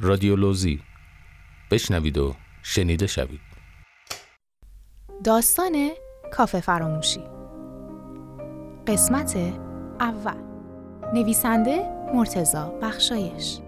رادیولوژی بشنوید و شنیده شوید. داستان کافه فراموشی. قسمت اول. نویسنده مرتزا بخشایش.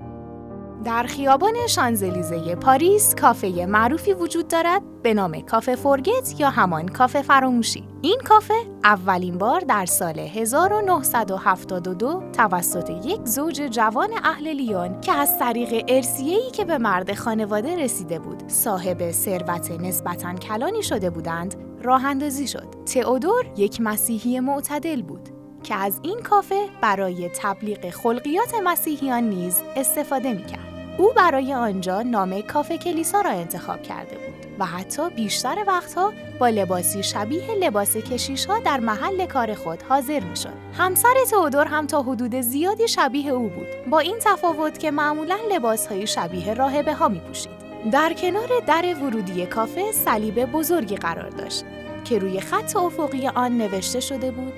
در خیابان شانزلیزه پاریس کافه معروفی وجود دارد به نام کافه فورگت یا همان کافه فراموشی. این کافه اولین بار در سال 1972 توسط یک زوج جوان اهل لیون که از طریق ارسیه‌ای که به مرد خانواده رسیده بود صاحب ثروت نسبتاً کلانی شده بودند راه اندازی شد. تئودور یک مسیحی معتدل بود که از این کافه برای تبلیغ خلقیات مسیحیان نیز استفاده می‌کرد. او برای آنجا نام کافه کلیسا را انتخاب کرده بود و حتی بیشتر وقتها با لباسی شبیه لباس کشیش ها در محل کار خود حاضر می شد. همسر تئودور هم تا حدود زیادی شبیه او بود با این تفاوت که معمولا لباس های شبیه راهبه ها می پوشید. در کنار در ورودی کافه صلیب بزرگی قرار داشت که روی خط افقی آن نوشته شده بود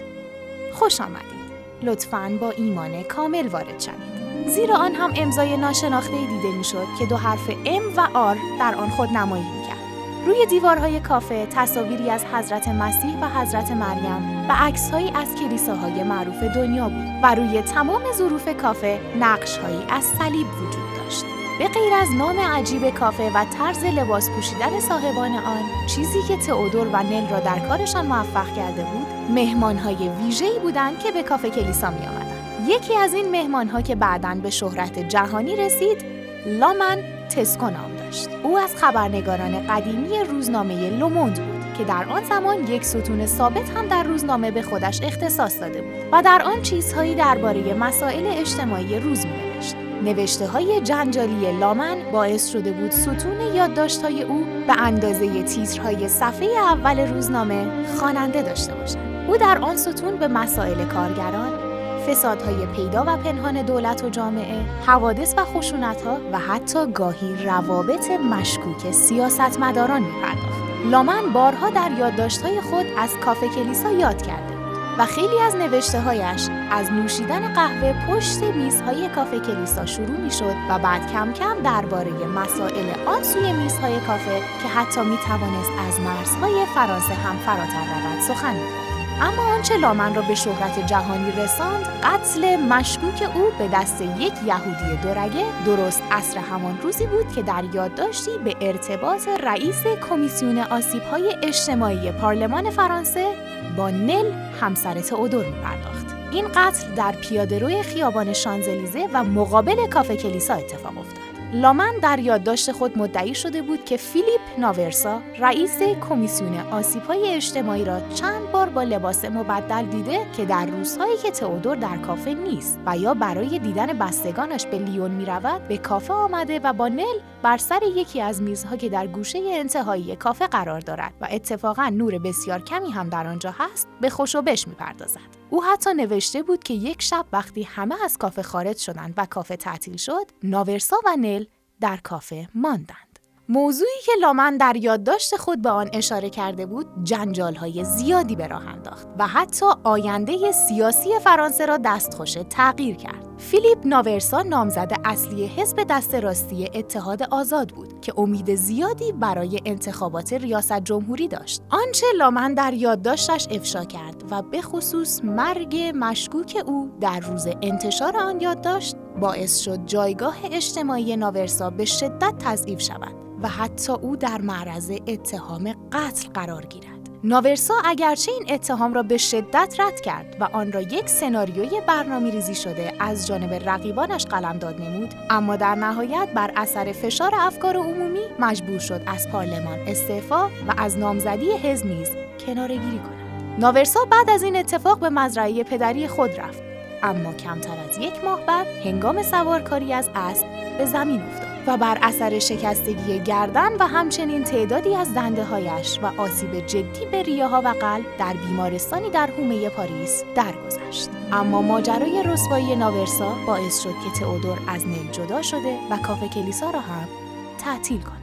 خوش آمدید لطفاً با ایمان کامل وارد شوید زیرا آن هم امضای ناشناخته دیده می‌شد که دو حرف ام و آر در آن خود نمایی می‌کرد. روی دیوارهای کافه تصاویری از حضرت مسیح و حضرت مریم و عکسهایی از کلیساهای معروف دنیا بود و روی تمام ظروف کافه نقشهایی از صلیب وجود داشت. به غیر از نام عجیب کافه و طرز لباس پوشیدن صاحبان آن، چیزی که تئودور و نل را در کارشان موفق کرده بود، مهمانهای ویژه‌ای بودند که به کافه کلیسا می یکی از این مهمان ها که بعدا به شهرت جهانی رسید لامن تسکو نام داشت او از خبرنگاران قدیمی روزنامه لوموند بود که در آن زمان یک ستون ثابت هم در روزنامه به خودش اختصاص داده بود و در آن چیزهایی درباره مسائل اجتماعی روز می نوشت. نوشته های جنجالی لامن باعث شده بود ستون یادداشت‌های او به اندازه تیترهای صفحه اول روزنامه خواننده داشته باشد. او در آن ستون به مسائل کارگران، فسادهای پیدا و پنهان دولت و جامعه، حوادث و خشونتها و حتی گاهی روابط مشکوک سیاستمداران میپرداخت. لامن بارها در یادداشت‌های خود از کافه کلیسا یاد کرده و خیلی از نوشته هایش از نوشیدن قهوه پشت میزهای کافه کلیسا شروع می شد و بعد کم کم درباره مسائل آن سوی میزهای کافه که حتی می توانست از مرزهای فرانسه هم فراتر رود سخن می اما آنچه لامن را به شهرت جهانی رساند قتل مشکوک او به دست یک یهودی دورگه درست اصر همان روزی بود که در یادداشتی به ارتباط رئیس کمیسیون آسیب‌های اجتماعی پارلمان فرانسه با نل همسر تئودور پرداخت. این قتل در پیادهروی خیابان شانزلیزه و مقابل کافه کلیسا اتفاق افتاد. لامن در یادداشت خود مدعی شده بود که فیلیپ ناورسا رئیس کمیسیون آسیب‌های اجتماعی را چند بار با لباس مبدل دیده که در روزهایی که تئودور در کافه نیست و یا برای دیدن بستگانش به لیون می رود به کافه آمده و با نل بر سر یکی از میزها که در گوشه انتهایی کافه قرار دارد و اتفاقا نور بسیار کمی هم در آنجا هست به خوشوبش می‌پردازد او حتی نوشته بود که یک شب وقتی همه از کافه خارج شدند و کافه تعطیل شد ناورسا و نل در کافه ماندند موضوعی که لامن در یادداشت خود به آن اشاره کرده بود جنجال های زیادی به راه انداخت و حتی آینده سیاسی فرانسه را دستخوش تغییر کرد. فیلیپ ناورسا نامزد اصلی حزب دست راستی اتحاد آزاد بود که امید زیادی برای انتخابات ریاست جمهوری داشت. آنچه لامن در یادداشتش افشا کرد و به خصوص مرگ مشکوک او در روز انتشار آن یادداشت باعث شد جایگاه اجتماعی ناورسا به شدت تضعیف شود. و حتی او در معرض اتهام قتل قرار گیرد. ناورسا اگرچه این اتهام را به شدت رد کرد و آن را یک سناریوی برنامه ریزی شده از جانب رقیبانش قلمداد نمود اما در نهایت بر اثر فشار افکار عمومی مجبور شد از پارلمان استعفا و از نامزدی حزب نیز کنارگیری کند. ناورسا بعد از این اتفاق به مزرعه پدری خود رفت اما کمتر از یک ماه بعد هنگام سوارکاری از اسب به زمین افتاد. و بر اثر شکستگی گردن و همچنین تعدادی از دنده هایش و آسیب جدی به ریاها و قلب در بیمارستانی در حومه پاریس درگذشت. اما ماجرای رسوایی ناورسا باعث شد که تئودور از نل جدا شده و کافه کلیسا را هم تعطیل کند.